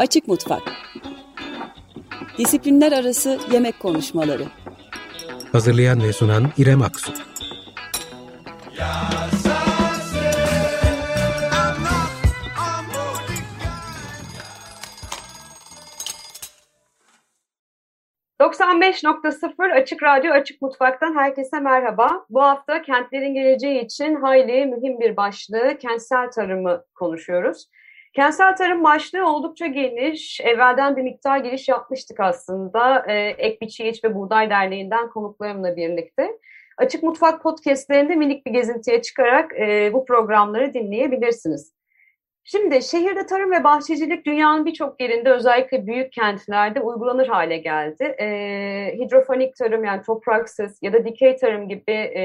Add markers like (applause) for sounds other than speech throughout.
Açık Mutfak Disiplinler Arası Yemek Konuşmaları Hazırlayan ve sunan İrem Aksu ...95.0 Açık Radyo Açık Mutfak'tan herkese merhaba. Bu hafta kentlerin geleceği için hayli mühim bir başlığı kentsel tarımı konuşuyoruz. Kentsel tarım başlığı oldukça geniş. Evvelden bir miktar giriş yapmıştık aslında. Ee, Ek Biçi ve Buğday Derneği'nden konuklarımla birlikte. Açık Mutfak podcastlerinde minik bir gezintiye çıkarak e, bu programları dinleyebilirsiniz. Şimdi şehirde tarım ve bahçecilik dünyanın birçok yerinde özellikle büyük kentlerde uygulanır hale geldi. E, hidrofonik tarım yani topraksız ya da dikey tarım gibi e,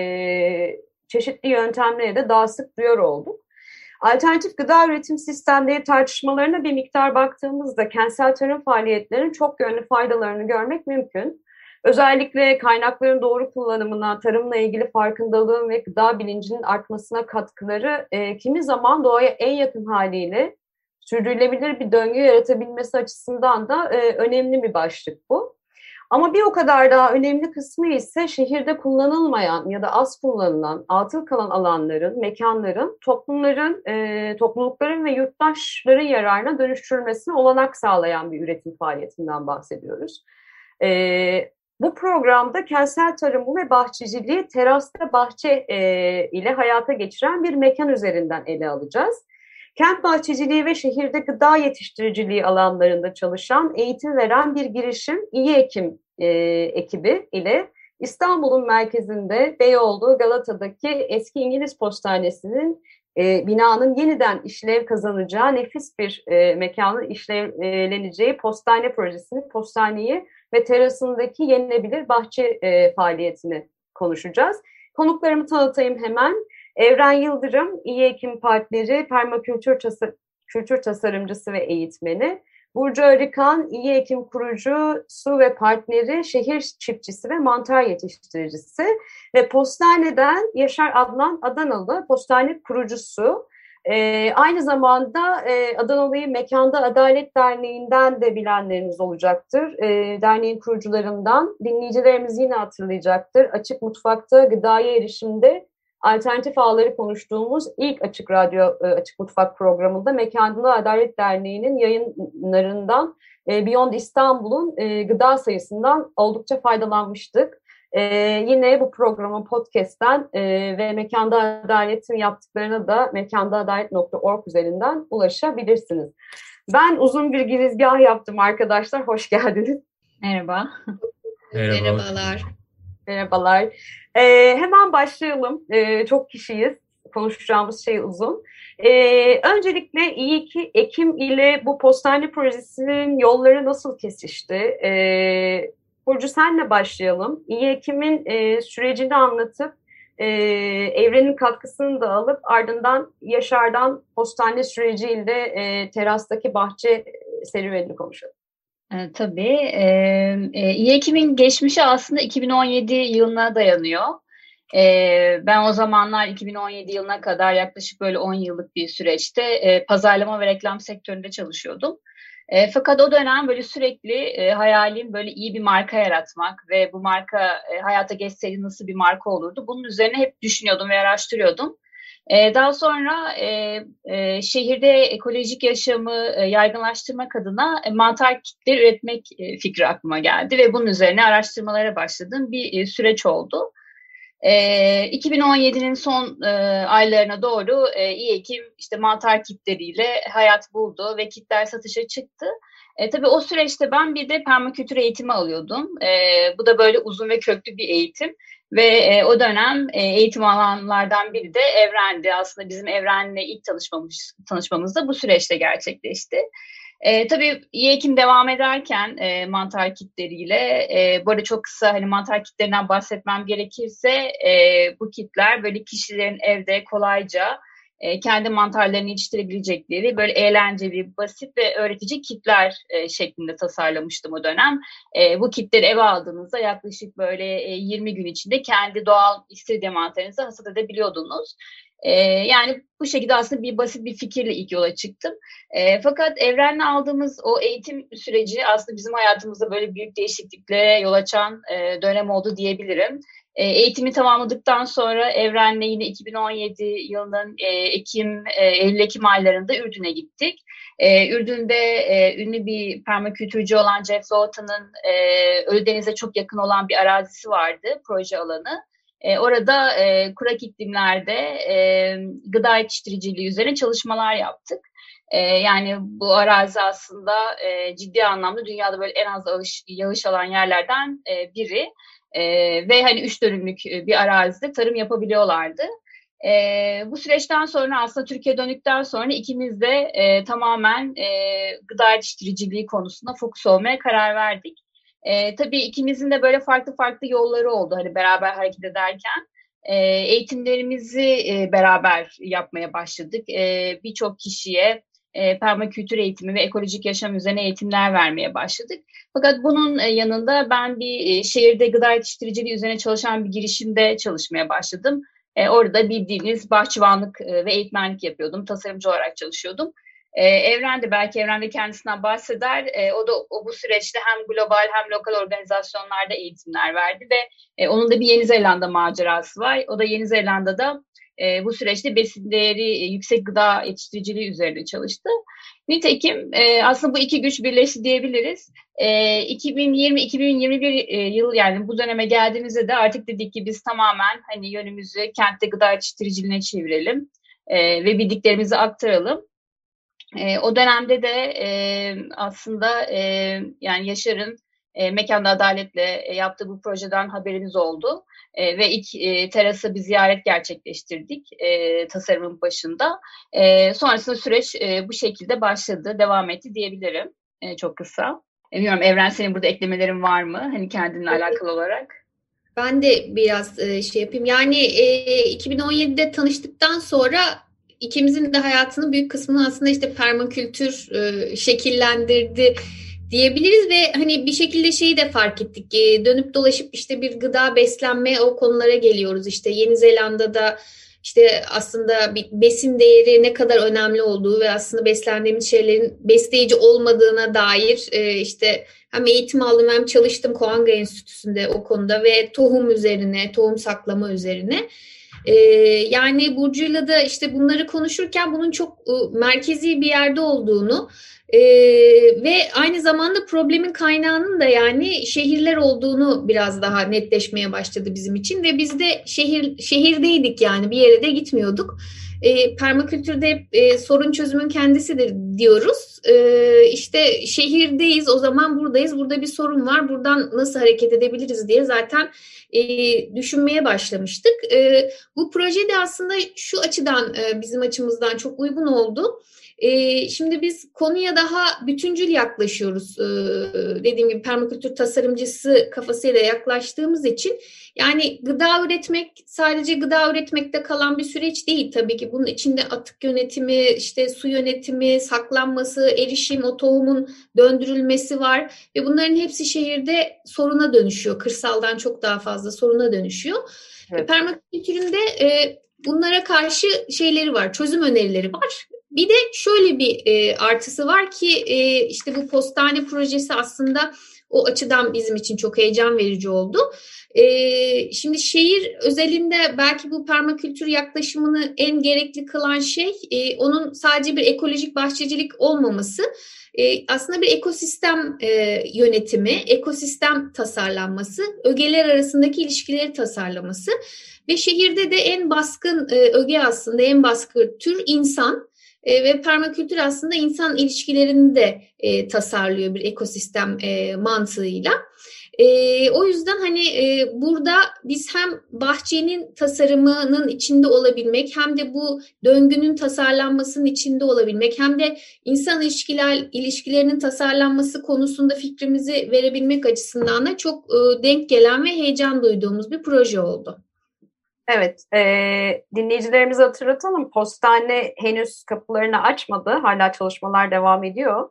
çeşitli yöntemleri de daha sık duyar olduk. Alternatif gıda üretim sistemleri tartışmalarına bir miktar baktığımızda kentsel tarım faaliyetlerinin çok yönlü faydalarını görmek mümkün. Özellikle kaynakların doğru kullanımına, tarımla ilgili farkındalığın ve gıda bilincinin artmasına katkıları e, kimi zaman doğaya en yakın haliyle sürdürülebilir bir döngü yaratabilmesi açısından da e, önemli bir başlık bu. Ama bir o kadar daha önemli kısmı ise şehirde kullanılmayan ya da az kullanılan, atıl kalan alanların, mekanların, toplumların, e, toplulukların ve yurttaşların yararına dönüştürülmesine olanak sağlayan bir üretim faaliyetinden bahsediyoruz. E, bu programda kentsel tarımı ve bahçeciliği terasta bahçe e, ile hayata geçiren bir mekan üzerinden ele alacağız. Kent bahçeciliği ve şehirde gıda yetiştiriciliği alanlarında çalışan, eğitim veren bir girişim İyi Ekim e, ekibi ile İstanbul'un merkezinde Beyoğlu Galata'daki eski İngiliz postanesinin e, binanın yeniden işlev kazanacağı nefis bir e, mekanın işlevleneceği postane projesini, postaneyi ve terasındaki yenilebilir bahçe e, faaliyetini konuşacağız. Konuklarımı tanıtayım hemen. Evren Yıldırım, İyi Ekim Partneri, permakültür tasar kültür tasarımcısı ve eğitmeni. Burcu Arıkan, İyi Ekim kurucu, su ve partneri, şehir çiftçisi ve mantar yetiştiricisi. Ve Postane'den Yaşar Adnan Adanalı, postane kurucusu. E, aynı zamanda e, Adanalı'yı Mekanda Adalet Derneği'nden de bilenleriniz olacaktır. E, derneğin kurucularından dinleyicilerimiz yine hatırlayacaktır. Açık Mutfak'ta gıdaya erişimde alternatif ağları konuştuğumuz ilk Açık Radyo e, Açık Mutfak programında Mekanlı Adalet Derneği'nin yayınlarından e, Beyond İstanbul'un e, gıda sayısından oldukça faydalanmıştık. yine bu programın podcast'ten ve Mekanda Adalet'in yaptıklarına da mekandaadalet.org üzerinden ulaşabilirsiniz. Ben uzun bir girizgah yaptım arkadaşlar. Hoş geldiniz. Merhaba. Merhaba. Merhabalar. Merhabalar. Ee, hemen başlayalım. Ee, çok kişiyiz. Konuşacağımız şey uzun. Ee, öncelikle iyi ki Ekim ile bu postane projesinin yolları nasıl kesişti? Ee, Burcu senle başlayalım. İyi Ekim'in e, sürecini anlatıp e, evrenin katkısını da alıp ardından Yaşar'dan postane süreciyle e, terastaki bahçe serüvenini konuşalım. E, tabii. E, İEKİM'in geçmişi aslında 2017 yılına dayanıyor. E, ben o zamanlar 2017 yılına kadar yaklaşık böyle 10 yıllık bir süreçte e, pazarlama ve reklam sektöründe çalışıyordum. E, fakat o dönem böyle sürekli e, hayalim böyle iyi bir marka yaratmak ve bu marka e, hayata geçseydi nasıl bir marka olurdu. Bunun üzerine hep düşünüyordum ve araştırıyordum. E, daha sonra e, e, şehirde ekolojik yaşamı e, yaygınlaştırmak adına mantar kitleri üretmek fikri aklıma geldi ve bunun üzerine araştırmalara başladığım bir süreç oldu. E, 2017'nin son e, aylarına doğru e, İyi Ekim işte mantar kitleriyle hayat buldu ve kitler satışa çıktı. E, tabii o süreçte ben bir de permakültür eğitimi alıyordum. E, bu da böyle uzun ve köklü bir eğitim. Ve e, o dönem e, eğitim alanlardan biri de Evren'di. Aslında bizim Evren'le ilk tanışmamız, tanışmamız da bu süreçte gerçekleşti. E, tabii iyi ekim devam ederken e, mantar kitleriyle, e, bu arada çok kısa hani mantar kitlerinden bahsetmem gerekirse e, bu kitler böyle kişilerin evde kolayca e, kendi mantarlarını yetiştirebilecekleri böyle eğlenceli, basit ve öğretici kitler e, şeklinde tasarlamıştım o dönem. E, bu kitleri eve aldığınızda yaklaşık böyle e, 20 gün içinde kendi doğal istiridye mantarınızı hasat edebiliyordunuz. E, yani bu şekilde aslında bir basit bir fikirle ilk yola çıktım. E, fakat evrenle aldığımız o eğitim süreci aslında bizim hayatımızda böyle büyük değişiklikle yol açan e, dönem oldu diyebilirim. E, eğitimi tamamladıktan sonra Evren'le yine 2017 yılının e, Ekim, e, Eylül-Ekim aylarında Ürdün'e gittik. E, Ürdün'de ünlü bir permakültürcü olan Jeff Lawton'ın Ölüdeniz'e çok yakın olan bir arazisi vardı, proje alanı. Orada kurak iklimlerde gıda yetiştiriciliği üzerine çalışmalar yaptık. Yani bu arazi aslında ciddi anlamda dünyada böyle en az yağış alan yerlerden biri. E, ve hani üç dönümlük e, bir arazide tarım yapabiliyorlardı. E, bu süreçten sonra aslında Türkiye döndükten sonra ikimiz de e, tamamen e, gıda yetiştiriciliği konusunda fokus olmaya karar verdik. E, tabii ikimizin de böyle farklı farklı yolları oldu hani beraber hareket ederken. E, eğitimlerimizi e, beraber yapmaya başladık. E, Birçok kişiye e, permakültür eğitimi ve ekolojik yaşam üzerine eğitimler vermeye başladık. Fakat bunun e, yanında ben bir e, şehirde gıda yetiştiriciliği üzerine çalışan bir girişimde çalışmaya başladım. E, orada bildiğiniz bahçıvanlık ve eğitmenlik yapıyordum. Tasarımcı olarak çalışıyordum. Evren de belki Evren kendisinden bahseder. O da o bu süreçte hem global hem lokal organizasyonlarda eğitimler verdi ve onun da bir Yeni Zelanda macerası var. O da Yeni Zelanda'da e, bu süreçte besin değeri e, yüksek gıda yetiştiriciliği üzerine çalıştı. Nitekim e, aslında bu iki güç birleşti diyebiliriz. E, 2020-2021 e, yıl yani bu döneme geldiğimizde de artık dedik ki biz tamamen hani yönümüzü kentte gıda yetiştiriciliğine çevirelim e, ve bildiklerimizi aktaralım. E, o dönemde de e, aslında e, yani Yaşar'ın e, Mekanda Adaletle e, yaptığı bu projeden haberimiz oldu. E, ve ilk e, terasa bir ziyaret gerçekleştirdik e, tasarımın başında. E, sonrasında süreç e, bu şekilde başladı, devam etti diyebilirim e, çok kısa. E, bilmiyorum Evren senin burada eklemelerin var mı? Hani kendinle evet. alakalı olarak. Ben de biraz e, şey yapayım. Yani e, 2017'de tanıştıktan sonra ikimizin de hayatının büyük kısmını aslında işte permakültür e, şekillendirdi diyebiliriz ve hani bir şekilde şeyi de fark ettik. E, dönüp dolaşıp işte bir gıda beslenme o konulara geliyoruz. İşte Yeni Zelanda'da işte aslında bir besin değeri ne kadar önemli olduğu ve aslında beslendiğimiz şeylerin besleyici olmadığına dair e, işte hem eğitim aldım hem çalıştım Koanga Enstitüsü'nde o konuda ve tohum üzerine, tohum saklama üzerine. Ee, yani Burcu'yla da işte bunları konuşurken bunun çok e, merkezi bir yerde olduğunu e, ve aynı zamanda problemin kaynağının da yani şehirler olduğunu biraz daha netleşmeye başladı bizim için ve biz de şehir şehirdeydik yani bir yere de gitmiyorduk. E, permakültürde e, sorun çözümün kendisidir diyoruz. E, işte şehirdeyiz o zaman buradayız. Burada bir sorun var. Buradan nasıl hareket edebiliriz diye zaten e, düşünmeye başlamıştık. E, bu proje de aslında şu açıdan e, bizim açımızdan çok uygun oldu. E, şimdi biz konuya daha bütüncül yaklaşıyoruz. E, dediğim gibi permakültür tasarımcısı kafasıyla yaklaştığımız için yani gıda üretmek sadece gıda üretmekte kalan bir süreç değil tabii ki. Bunun içinde atık yönetimi, işte su yönetimi, saklanması, erişim, o tohumun döndürülmesi var ve bunların hepsi şehirde soruna dönüşüyor. Kırsaldan çok daha fazla soruna dönüşüyor. Evet. Permakültüründe e, bunlara karşı şeyleri var, çözüm önerileri var. Bir de şöyle bir e, artısı var ki e, işte bu postane projesi aslında o açıdan bizim için çok heyecan verici oldu. E, şimdi şehir özelinde belki bu permakültür yaklaşımını en gerekli kılan şey e, onun sadece bir ekolojik bahçecilik olmaması. E, aslında bir ekosistem e, yönetimi, ekosistem tasarlanması, ögeler arasındaki ilişkileri tasarlaması ve şehirde de en baskın e, öge aslında en baskın tür insan. E, ve permakültür aslında insan ilişkilerini de e, tasarlıyor bir ekosistem e, mantığıyla. E, o yüzden hani e, burada biz hem bahçenin tasarımının içinde olabilmek hem de bu döngünün tasarlanmasının içinde olabilmek hem de insan ilişkiler ilişkilerinin tasarlanması konusunda fikrimizi verebilmek açısından da çok e, denk gelen ve heyecan duyduğumuz bir proje oldu. Evet, e, dinleyicilerimize hatırlatalım. Postane henüz kapılarını açmadı. Hala çalışmalar devam ediyor.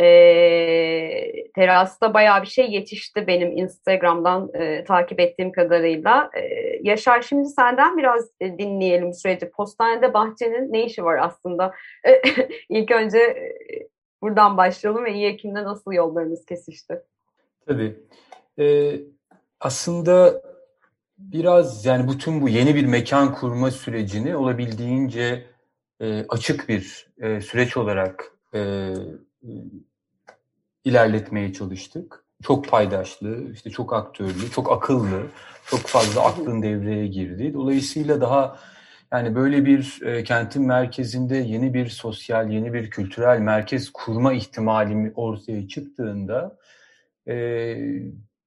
E, terasta bayağı bir şey yetişti benim Instagram'dan e, takip ettiğim kadarıyla. E, Yaşar şimdi senden biraz e, dinleyelim süreci. Postanede bahçenin ne işi var aslında? E, (laughs) ilk önce e, buradan başlayalım ve iyi Ekim'de nasıl yollarınız kesişti? Tabii. Ee, aslında biraz yani bütün bu yeni bir mekan kurma sürecini olabildiğince e, açık bir e, süreç olarak e, ilerletmeye çalıştık. Çok paydaşlı, işte çok aktörlü, çok akıllı, çok fazla aklın devreye girdi. Dolayısıyla daha yani böyle bir e, kentin merkezinde yeni bir sosyal, yeni bir kültürel merkez kurma ihtimali ortaya çıktığında e,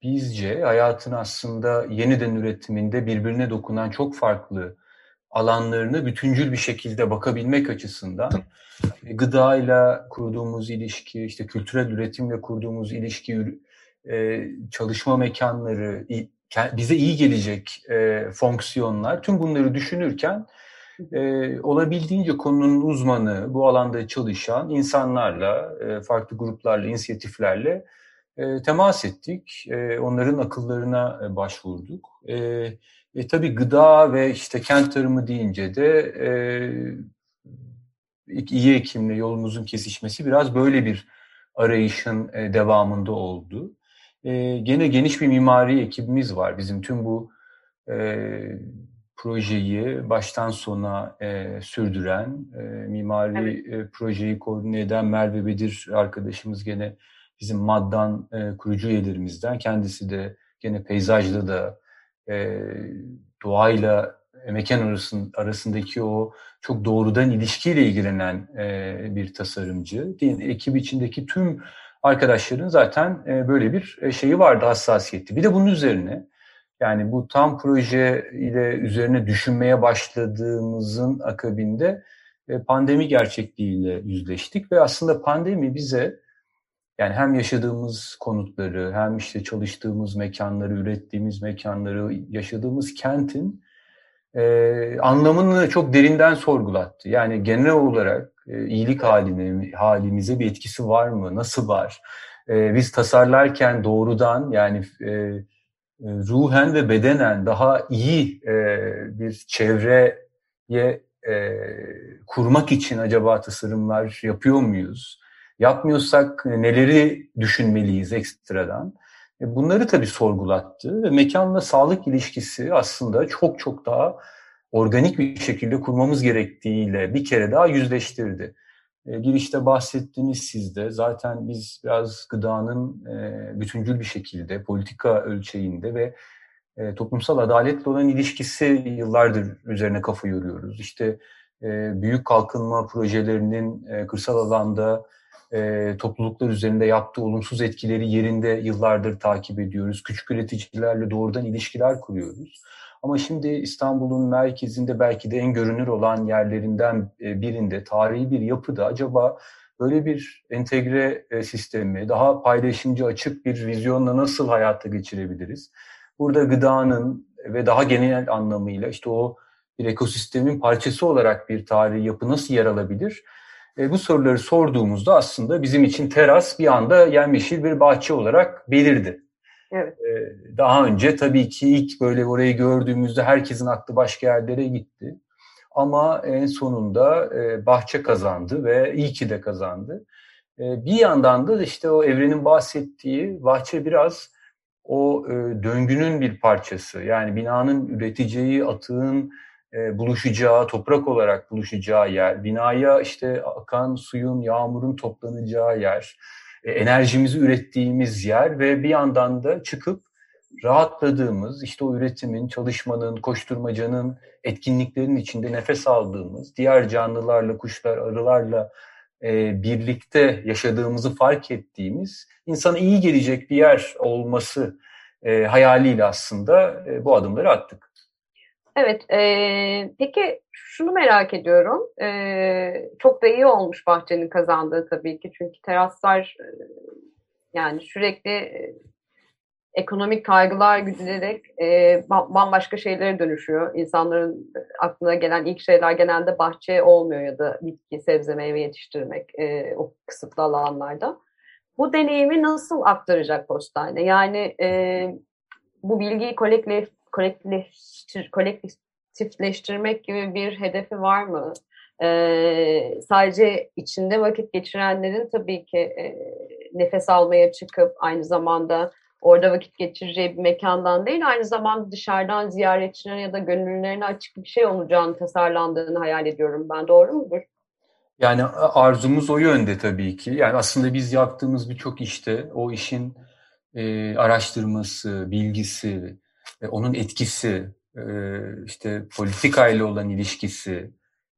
bizce hayatın aslında yeniden üretiminde birbirine dokunan çok farklı alanlarını bütüncül bir şekilde bakabilmek açısından e, gıdayla kurduğumuz ilişki, işte kültürel üretimle kurduğumuz ilişki, e, çalışma mekanları, bize iyi gelecek e, fonksiyonlar, tüm bunları düşünürken olabildiğince konunun uzmanı, bu alanda çalışan insanlarla, farklı gruplarla, inisiyatiflerle temas ettik. Onların akıllarına başvurduk. E, tabii gıda ve işte kent tarımı deyince de e, iyi ekimle yolumuzun kesişmesi biraz böyle bir arayışın e, devamında oldu. E, gene geniş bir mimari ekibimiz var. Bizim tüm bu e, projeyi baştan sona e, sürdüren, e, mimari evet. e, projeyi koordine eden Merve Bedir arkadaşımız gene bizim MAD'dan e, kurucu üyelerimizden. Kendisi de gene peyzajda da e, doğayla mekan arasın, arasındaki o çok doğrudan ilişkiyle ilgilenen e, bir tasarımcı. Değil, ekip içindeki tüm arkadaşların zaten e, böyle bir e, şeyi vardı, hassasiyeti. Bir de bunun üzerine yani bu tam proje ile üzerine düşünmeye başladığımızın akabinde e, pandemi gerçekliğiyle yüzleştik ve aslında pandemi bize yani hem yaşadığımız konutları, hem işte çalıştığımız mekanları, ürettiğimiz mekanları, yaşadığımız kentin e, anlamını çok derinden sorgulattı. Yani genel olarak e, iyilik haline, halimize bir etkisi var mı? Nasıl var? E, biz tasarlarken doğrudan yani e, e ruhen ve bedenen daha iyi e, bir çevreye e, kurmak için acaba tasarımlar yapıyor muyuz? Yapmıyorsak neleri düşünmeliyiz ekstradan? E, bunları tabii sorgulattı ve mekanla sağlık ilişkisi aslında çok çok daha organik bir şekilde kurmamız gerektiğiyle bir kere daha yüzleştirdi. E, girişte bahsettiniz siz de zaten biz biraz gıdanın e, bütüncül bir şekilde politika ölçeğinde ve toplumsal adaletle olan ilişkisi yıllardır üzerine kafa yoruyoruz. İşte büyük kalkınma projelerinin kırsal alanda e, topluluklar üzerinde yaptığı olumsuz etkileri yerinde yıllardır takip ediyoruz. Küçük üreticilerle doğrudan ilişkiler kuruyoruz. Ama şimdi İstanbul'un merkezinde belki de en görünür olan yerlerinden e, birinde tarihi bir yapıda acaba böyle bir entegre e, sistemi daha paylaşımcı açık bir vizyonla nasıl hayata geçirebiliriz? Burada gıdanın ve daha genel anlamıyla işte o bir ekosistemin parçası olarak bir tarihi yapı nasıl yer alabilir? E, bu soruları sorduğumuzda aslında bizim için teras bir anda yemyeşil bir bahçe olarak belirdi. Evet. E, daha önce tabii ki ilk böyle orayı gördüğümüzde herkesin aklı başka yerlere gitti. Ama en sonunda e, bahçe kazandı ve iyi ki de kazandı. E, bir yandan da işte o evrenin bahsettiği bahçe biraz o e, döngünün bir parçası. Yani binanın üreteceği atığın e, buluşacağı, toprak olarak buluşacağı yer, binaya işte akan suyun, yağmurun toplanacağı yer, e, enerjimizi ürettiğimiz yer ve bir yandan da çıkıp rahatladığımız, işte o üretimin, çalışmanın, koşturmacanın, etkinliklerin içinde nefes aldığımız, diğer canlılarla, kuşlar, arılarla e, birlikte yaşadığımızı fark ettiğimiz, insana iyi gelecek bir yer olması e, hayaliyle aslında bu adımları attık. Evet, e, peki şunu merak ediyorum. E, çok da iyi olmuş bahçenin kazandığı tabii ki. Çünkü teraslar e, yani sürekli e, ekonomik kaygılar güdülerek e, bambaşka şeylere dönüşüyor. İnsanların aklına gelen ilk şeyler genelde bahçe olmuyor ya da bitki, sebze, meyve yetiştirmek e, o kısıtlı alanlarda. bu deneyimi nasıl aktaracak postane? Yani e, bu bilgiyi kolektif, kolektifleştir, kolektifleştirmek gibi bir hedefi var mı? E, sadece içinde vakit geçirenlerin tabii ki e, nefes almaya çıkıp aynı zamanda orada vakit geçireceği bir mekandan değil, aynı zamanda dışarıdan ziyaretçilerine ya da gönüllülerine açık bir şey olacağını tasarlandığını hayal ediyorum ben. Doğru mudur? Yani arzumuz o yönde tabii ki. Yani aslında biz yaptığımız birçok işte o işin e, araştırması, bilgisi, onun etkisi, e, işte politikayla olan ilişkisi,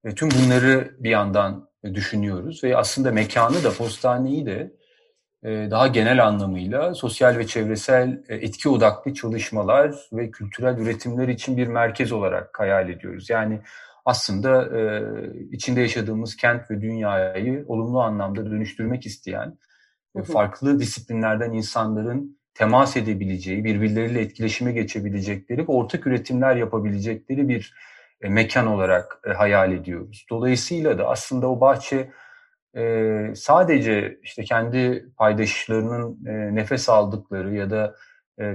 e, tüm bunları bir yandan düşünüyoruz ve aslında mekanı da postaneyi de e, daha genel anlamıyla sosyal ve çevresel etki odaklı çalışmalar ve kültürel üretimler için bir merkez olarak hayal ediyoruz. Yani aslında içinde yaşadığımız kent ve dünyayı olumlu anlamda dönüştürmek isteyen farklı disiplinlerden insanların temas edebileceği, birbirleriyle etkileşime geçebilecekleri ve ortak üretimler yapabilecekleri bir e, mekan olarak e, hayal ediyoruz. Dolayısıyla da aslında o bahçe e, sadece işte kendi paydaşlarının nefes aldıkları ya da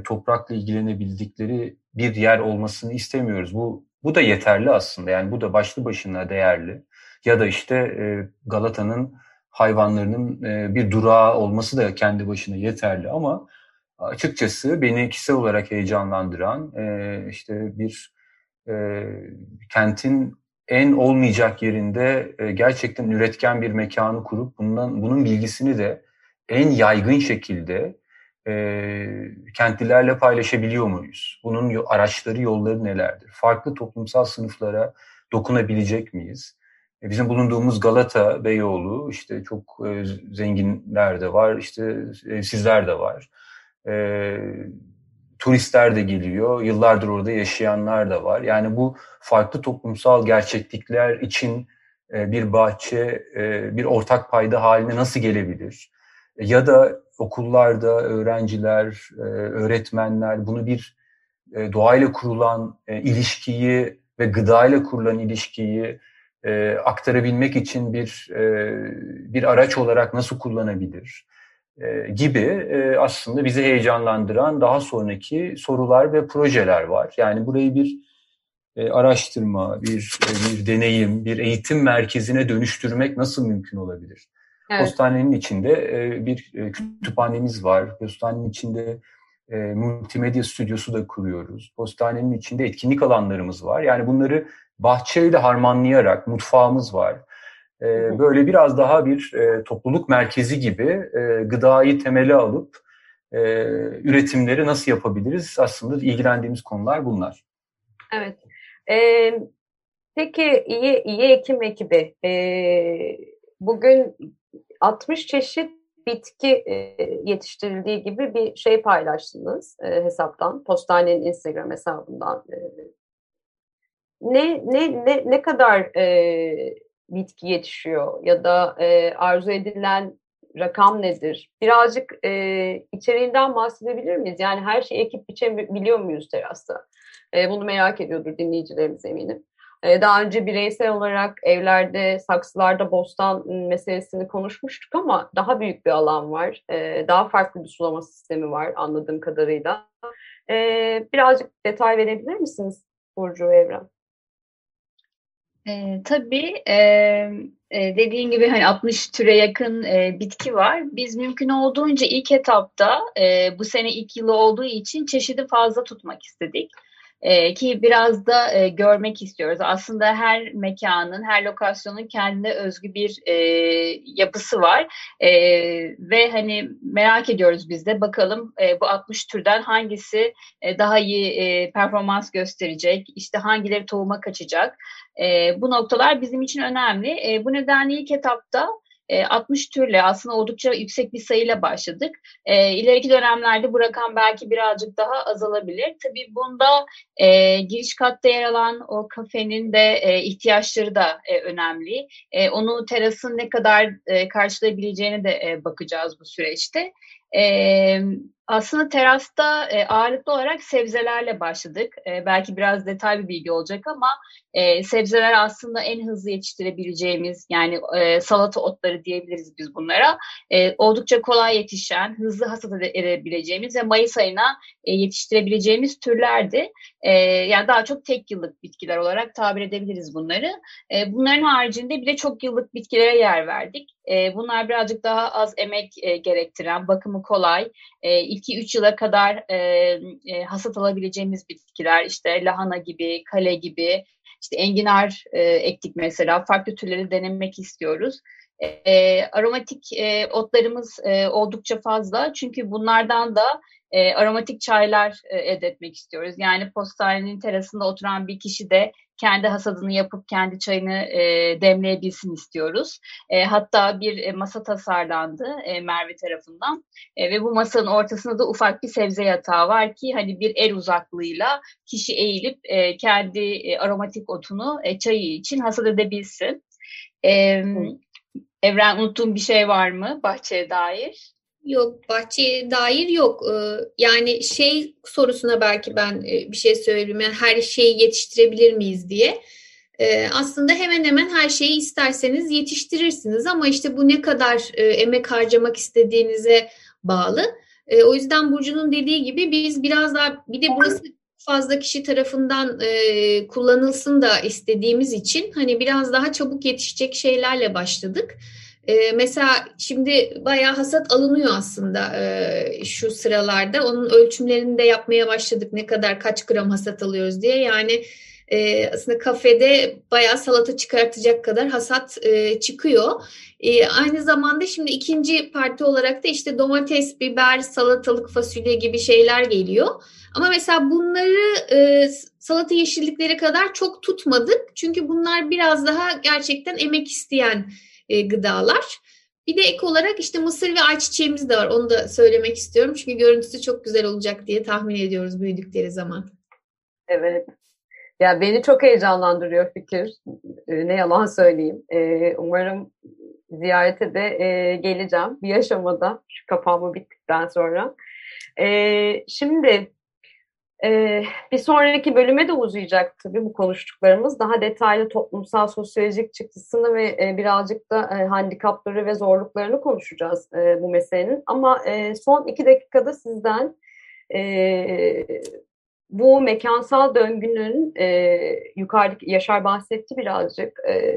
toprakla ilgilenebildikleri bir yer olmasını istemiyoruz. Bu bu da yeterli aslında. Yani bu da başlı başına değerli. Ya da işte Galata'nın hayvanlarının bir durağı olması da kendi başına yeterli ama açıkçası beni kişisel olarak heyecanlandıran e, işte bir e, kentin en olmayacak yerinde e, gerçekten üretken bir mekanı kurup bundan bunun bilgisini de en yaygın şekilde e, kentlilerle paylaşabiliyor muyuz? Bunun araçları, yolları nelerdir? Farklı toplumsal sınıflara dokunabilecek miyiz? Bizim bulunduğumuz Galata, Beyoğlu, işte çok e, zenginler de var, işte e, sizler de var. E, turistler de geliyor, yıllardır orada yaşayanlar da var. Yani bu farklı toplumsal gerçeklikler için e, bir bahçe, e, bir ortak payda haline nasıl gelebilir? Ya da okullarda öğrenciler, e, öğretmenler bunu bir doğayla kurulan ilişkiyi ve gıdayla kurulan ilişkiyi aktarabilmek için bir bir araç olarak nasıl kullanabilir? E, gibi e, aslında bizi heyecanlandıran daha sonraki sorular ve projeler var. Yani burayı bir e, araştırma, bir bir deneyim, bir eğitim merkezine dönüştürmek nasıl mümkün olabilir? Evet. Postanenin içinde bir kütüphanemiz var. Postanenin içinde multimedya stüdyosu da kuruyoruz. Postanenin içinde etkinlik alanlarımız var. Yani bunları bahçeyle harmanlayarak mutfağımız var e, böyle biraz daha bir e, topluluk merkezi gibi e, gıdayı temeli alıp e, üretimleri nasıl yapabiliriz? Aslında ilgilendiğimiz konular bunlar. Evet. E, peki iyi, iyi ekim ekibi e, bugün 60 çeşit bitki e, yetiştirildiği gibi bir şey paylaştınız e, hesaptan, postanenin Instagram hesabından. E, ne ne ne ne kadar e, bitki yetişiyor ya da e, arzu edilen rakam nedir? Birazcık e, içeriğinden bahsedebilir miyiz? Yani her şeyi ekip biçebiliyor muyuz terasta? E, bunu merak ediyordur dinleyicilerimiz eminim. E, daha önce bireysel olarak evlerde, saksılarda bostan meselesini konuşmuştuk ama daha büyük bir alan var. E, daha farklı bir sulama sistemi var anladığım kadarıyla. E, birazcık detay verebilir misiniz Burcu Evren? E, tabii e, dediğin gibi hani 60 türe yakın e, bitki var. Biz mümkün olduğunca ilk etapta e, bu sene ilk yılı olduğu için çeşidi fazla tutmak istedik. E, ki biraz da e, görmek istiyoruz. Aslında her mekanın, her lokasyonun kendine özgü bir e, yapısı var e, ve hani merak ediyoruz biz de bakalım bu 60 türden hangisi daha iyi performans gösterecek, işte hangileri tohuma kaçacak. Bu noktalar bizim için önemli. Bu nedenle ilk etapta 60 türle aslında oldukça yüksek bir sayıyla başladık. E, ileriki dönemlerde bu rakam belki birazcık daha azalabilir. Tabii bunda e, giriş katta yer alan o kafenin de e, ihtiyaçları da e, önemli. E, onu terasın ne kadar e, karşılayabileceğine de e, bakacağız bu süreçte. E, aslında terasta e, ağırlıklı olarak sebzelerle başladık. E, belki biraz detay bir bilgi olacak ama e, sebzeler aslında en hızlı yetiştirebileceğimiz yani e, salata otları diyebiliriz biz bunlara. E, oldukça kolay yetişen, hızlı hasat edebileceğimiz ve Mayıs ayına e, yetiştirebileceğimiz türlerdi. E, yani daha çok tek yıllık bitkiler olarak tabir edebiliriz bunları. E, bunların haricinde bir de çok yıllık bitkilere yer verdik. E, bunlar birazcık daha az emek e, gerektiren, bakımı kolay, e, 2-3 yıla kadar e, e, hasat alabileceğimiz bitkiler, işte lahana gibi, kale gibi, işte enginar e, ektik mesela, farklı türleri denemek istiyoruz. E, aromatik e, otlarımız e, oldukça fazla çünkü bunlardan da e, aromatik çaylar e, elde istiyoruz. Yani postanenin terasında oturan bir kişi de kendi hasadını yapıp kendi çayını e, demleyebilsin istiyoruz. E, hatta bir e, masa tasarlandı e, Merve tarafından e, ve bu masanın ortasında da ufak bir sebze yatağı var ki hani bir el uzaklığıyla kişi eğilip e, kendi e, aromatik otunu e, çayı için hasat edebilsin. E, Evren unuttuğum bir şey var mı bahçeye dair? Yok bahçeye dair yok. Ee, yani şey sorusuna belki ben e, bir şey söyleyeyim. Yani her şeyi yetiştirebilir miyiz diye. Ee, aslında hemen hemen her şeyi isterseniz yetiştirirsiniz ama işte bu ne kadar e, emek harcamak istediğinize bağlı. Ee, o yüzden Burcu'nun dediği gibi biz biraz daha bir de burası fazla kişi tarafından e, kullanılsın da istediğimiz için hani biraz daha çabuk yetişecek şeylerle başladık. E, mesela şimdi bayağı hasat alınıyor aslında e, şu sıralarda. Onun ölçümlerini de yapmaya başladık. Ne kadar kaç gram hasat alıyoruz diye. Yani e, aslında kafede bayağı salata çıkartacak kadar hasat e, çıkıyor. E, aynı zamanda şimdi ikinci parti olarak da işte domates, biber, salatalık, fasulye gibi şeyler geliyor. Ama mesela bunları e, salata yeşillikleri kadar çok tutmadık. Çünkü bunlar biraz daha gerçekten emek isteyen e, gıdalar. Bir de ek olarak işte mısır ve ayçiçeğimiz de var. Onu da söylemek istiyorum. Çünkü görüntüsü çok güzel olacak diye tahmin ediyoruz büyüdükleri zaman. Evet. Ya beni çok heyecanlandırıyor fikir. E, ne yalan söyleyeyim. E, umarım ziyarete de e, geleceğim bir aşamada şu kapağımı bittikten sonra. Şimdi ee, bir sonraki bölüme de uzayacak tabii bu konuştuklarımız. Daha detaylı toplumsal, sosyolojik çıktısını ve e, birazcık da e, handikapları ve zorluklarını konuşacağız e, bu meselenin. Ama e, son iki dakikada sizden e, bu mekansal döngünün e, yukarıdaki Yaşar bahsetti birazcık e,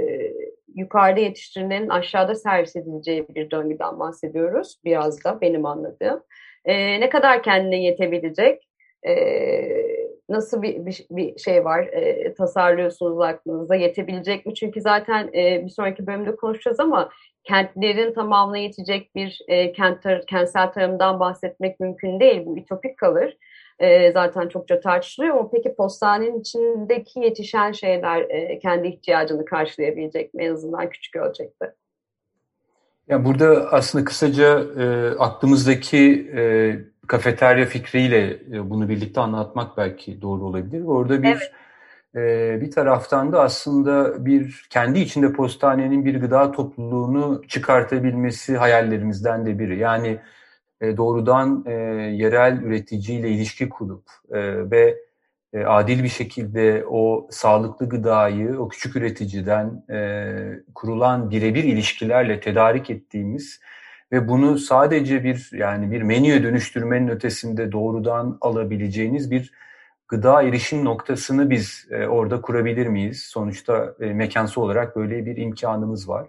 yukarıda yetiştirilenin aşağıda servis edileceği bir döngüden bahsediyoruz biraz da benim anladığım. E, ne kadar kendine yetebilecek e, nasıl bir, bir, bir şey var e, tasarlıyorsunuz aklınızda yetebilecek mi? Çünkü zaten e, bir sonraki bölümde konuşacağız ama kentlerin tamamına yetecek bir e, kent tar kentsel tarımdan bahsetmek mümkün değil. Bu ütopik kalır. E, zaten çokça tartışılıyor ama peki postanenin içindeki yetişen şeyler e, kendi ihtiyacını karşılayabilecek mi en azından küçük ölçekte? Ya burada aslında kısaca e, aklımızdaki e, kafeterya fikriyle e, bunu birlikte anlatmak belki doğru olabilir. Orada bir evet. e, bir taraftan da aslında bir kendi içinde postanenin bir gıda topluluğunu çıkartabilmesi hayallerimizden de biri. Yani e, doğrudan e, yerel üreticiyle ilişki kurup e, ve e, adil bir şekilde o sağlıklı gıdayı o küçük üreticiden e, kurulan birebir ilişkilerle tedarik ettiğimiz ve bunu sadece bir yani bir menüye dönüştürmenin ötesinde doğrudan alabileceğiniz bir gıda erişim noktasını biz e, orada kurabilir miyiz? Sonuçta e, mekansı olarak böyle bir imkanımız var.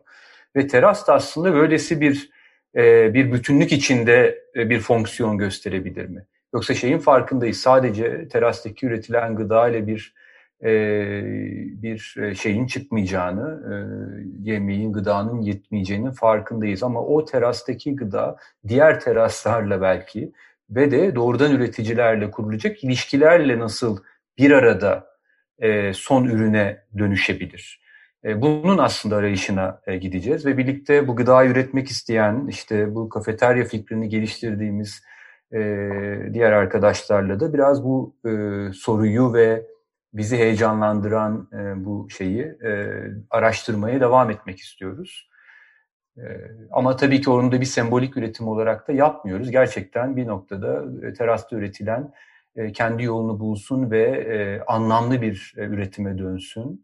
Ve teras da aslında böylesi bir e, bir bütünlük içinde e, bir fonksiyon gösterebilir mi? Yoksa şeyin farkındayız. Sadece terastaki üretilen gıda ile bir e, bir e, şeyin çıkmayacağını, e, yemeğin, gıdanın yetmeyeceğinin farkındayız. Ama o terastaki gıda diğer teraslarla belki ve de doğrudan üreticilerle kurulacak ilişkilerle nasıl bir arada son ürüne dönüşebilir? Bunun aslında arayışına gideceğiz ve birlikte bu gıdayı üretmek isteyen, işte bu kafeterya fikrini geliştirdiğimiz diğer arkadaşlarla da biraz bu soruyu ve bizi heyecanlandıran e, bu şeyi e, araştırmaya devam etmek istiyoruz. ama tabii ki onu da bir sembolik üretim olarak da yapmıyoruz. Gerçekten bir noktada terasta üretilen kendi yolunu bulsun ve anlamlı bir üretime dönsün.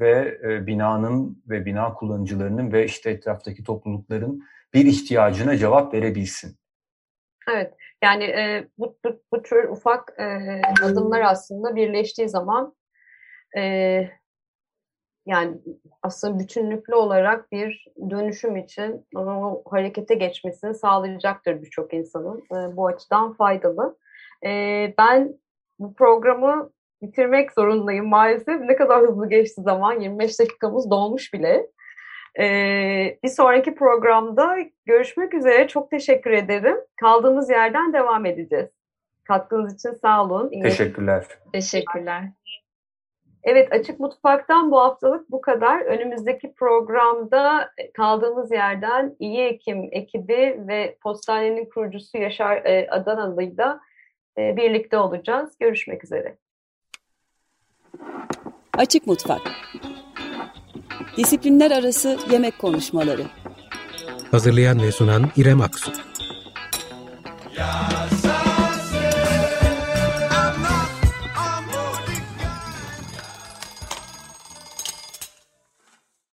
Ve binanın ve bina kullanıcılarının ve işte etraftaki toplulukların bir ihtiyacına cevap verebilsin. Evet, yani e, bu, bu, bu tür ufak e, adımlar aslında birleştiği zaman e, yani aslında bütünlüklü olarak bir dönüşüm için o harekete geçmesini sağlayacaktır birçok insanın. E, bu açıdan faydalı. E, ben bu programı bitirmek zorundayım maalesef. Ne kadar hızlı geçti zaman. 25 dakikamız dolmuş bile. Ee, bir sonraki programda görüşmek üzere. Çok teşekkür ederim. Kaldığımız yerden devam edeceğiz. Katkınız için sağ olun. İyi Teşekkürler. Teşekkürler. Evet, Açık Mutfak'tan bu haftalık bu kadar. Önümüzdeki programda kaldığımız yerden İyi Ekim ekibi ve Postanenin kurucusu Yaşar e, Adanalı'yla e, birlikte olacağız. Görüşmek üzere. Açık Mutfak Disiplinler arası yemek konuşmaları. Hazırlayan ve sunan İrem Aksu. Yaz.